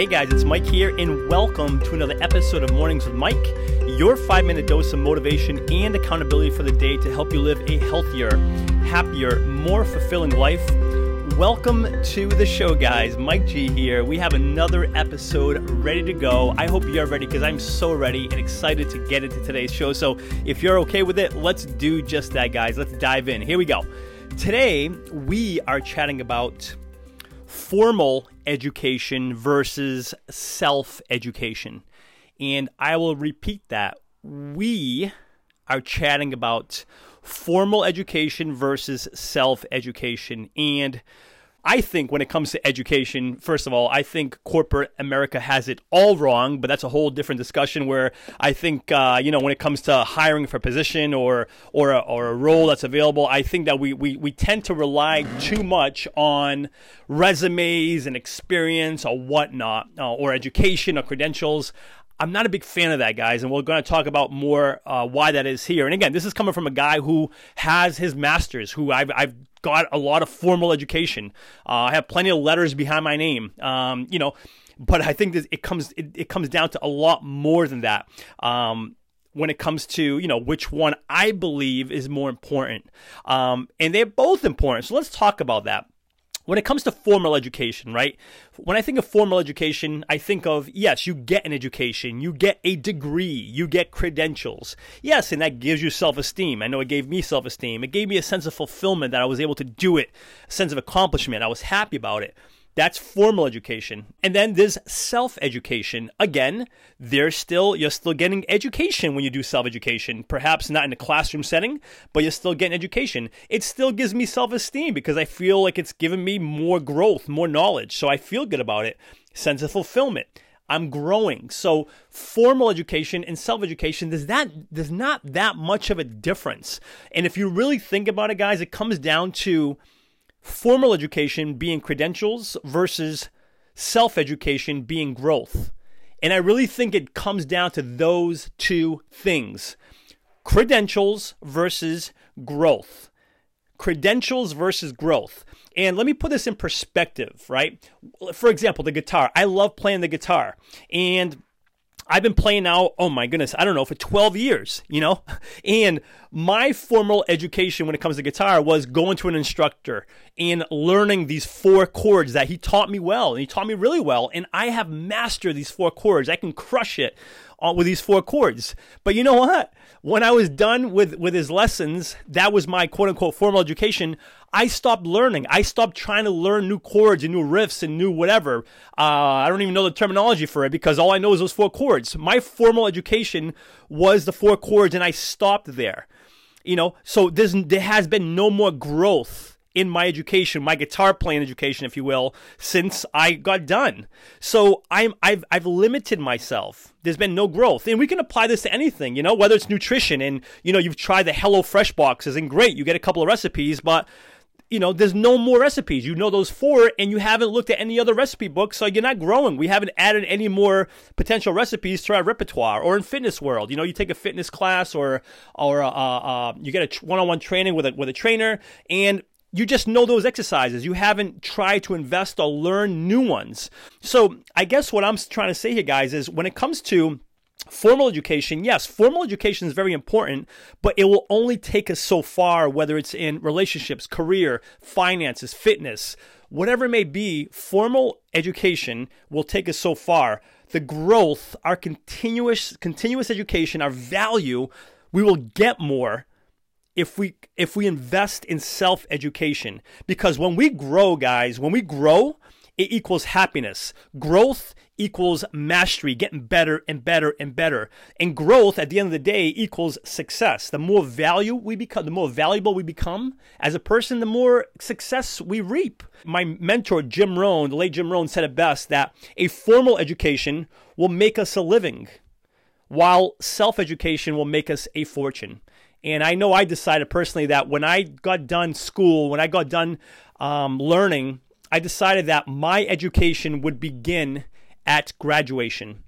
Hey guys, it's Mike here, and welcome to another episode of Mornings with Mike, your five minute dose of motivation and accountability for the day to help you live a healthier, happier, more fulfilling life. Welcome to the show, guys. Mike G here. We have another episode ready to go. I hope you're ready because I'm so ready and excited to get into today's show. So, if you're okay with it, let's do just that, guys. Let's dive in. Here we go. Today, we are chatting about formal education versus self education. And I will repeat that. We are chatting about formal education versus self education. And I think when it comes to education, first of all, I think corporate America has it all wrong, but that's a whole different discussion. Where I think, uh, you know, when it comes to hiring for a position or or a, or a role that's available, I think that we, we we tend to rely too much on resumes and experience or whatnot, uh, or education or credentials. I'm not a big fan of that, guys, and we're going to talk about more uh, why that is here. And again, this is coming from a guy who has his master's, who I've, I've got a lot of formal education. Uh, I have plenty of letters behind my name. Um, you know, but I think it comes it, it, comes down to a lot more than that. Um, when it comes to you know which one I believe is more important, um, and they're both important. So let's talk about that when it comes to formal education, right? When I think of formal education, I think of yes, you get an education, you get a degree, you get credentials. Yes, and that gives you self esteem. I know it gave me self esteem. It gave me a sense of fulfillment that I was able to do it, a sense of accomplishment. I was happy about it. That's formal education. And then there's self-education. Again, there's still you're still getting education when you do self-education. Perhaps not in a classroom setting, but you're still getting education. It still gives me self-esteem because I feel like it's given me more growth, more knowledge. So I feel good about it. Sense of fulfillment. I'm growing. So formal education and self-education, there's that there's not that much of a difference. And if you really think about it, guys, it comes down to formal education being credentials versus self education being growth. And I really think it comes down to those two things credentials versus growth. Credentials versus growth. And let me put this in perspective, right? For example, the guitar. I love playing the guitar. And I've been playing now, oh my goodness, I don't know, for 12 years, you know? And my formal education when it comes to guitar was going to an instructor and learning these four chords that he taught me well. And he taught me really well. And I have mastered these four chords. I can crush it uh, with these four chords. But you know what? When I was done with, with his lessons, that was my quote unquote formal education. I stopped learning. I stopped trying to learn new chords and new riffs and new whatever. Uh, I don't even know the terminology for it because all I know is those four chords. My formal education was the four chords and I stopped there. You know, so there has been no more growth in my education, my guitar playing education, if you will, since I got done. So I'm I've I've limited myself. There's been no growth, and we can apply this to anything. You know, whether it's nutrition, and you know you've tried the Hello Fresh boxes, and great, you get a couple of recipes, but you know, there's no more recipes. You know those four, and you haven't looked at any other recipe books, so you're not growing. We haven't added any more potential recipes to our repertoire. Or in fitness world, you know, you take a fitness class, or or uh, uh, you get a one-on-one training with a with a trainer, and you just know those exercises. You haven't tried to invest or learn new ones. So I guess what I'm trying to say here, guys, is when it comes to Formal education, yes, formal education is very important, but it will only take us so far, whether it's in relationships, career, finances, fitness, whatever it may be. Formal education will take us so far. The growth, our continuous, continuous education, our value, we will get more if we if we invest in self education because when we grow guys when we grow it equals happiness. Growth equals mastery getting better and better and better. And growth at the end of the day equals success. The more value we become the more valuable we become as a person the more success we reap. My mentor jim rohn the late jim rohn said it best that a formal education will make us a living while self education will make us a fortune. And I know I decided personally that when I got done school, when I got done um, learning, I decided that my education would begin at graduation.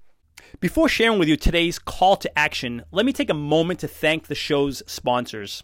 Before sharing with you today's call to action, let me take a moment to thank the show's sponsors.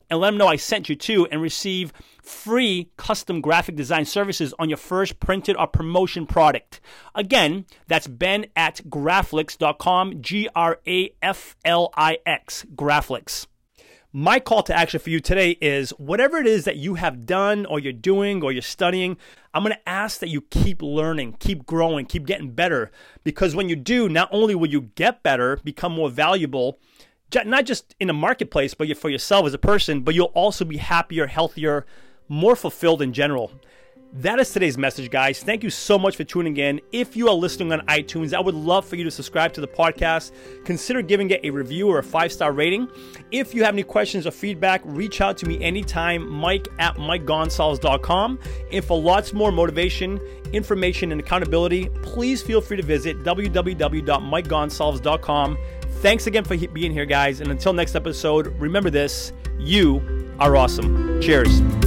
and let them know I sent you to and receive free custom graphic design services on your first printed or promotion product. Again, that's ben at graflix.com, G-R-A-F-L-I-X, Graflix. My call to action for you today is whatever it is that you have done or you're doing or you're studying, I'm going to ask that you keep learning, keep growing, keep getting better. Because when you do, not only will you get better, become more valuable, not just in the marketplace, but for yourself as a person, but you'll also be happier, healthier, more fulfilled in general. That is today's message, guys. Thank you so much for tuning in. If you are listening on iTunes, I would love for you to subscribe to the podcast. Consider giving it a review or a five star rating. If you have any questions or feedback, reach out to me anytime, mike at mikegonsalves.com. And for lots more motivation, information, and accountability, please feel free to visit www.mikegonsalves.com. Thanks again for being here, guys. And until next episode, remember this you are awesome. Cheers.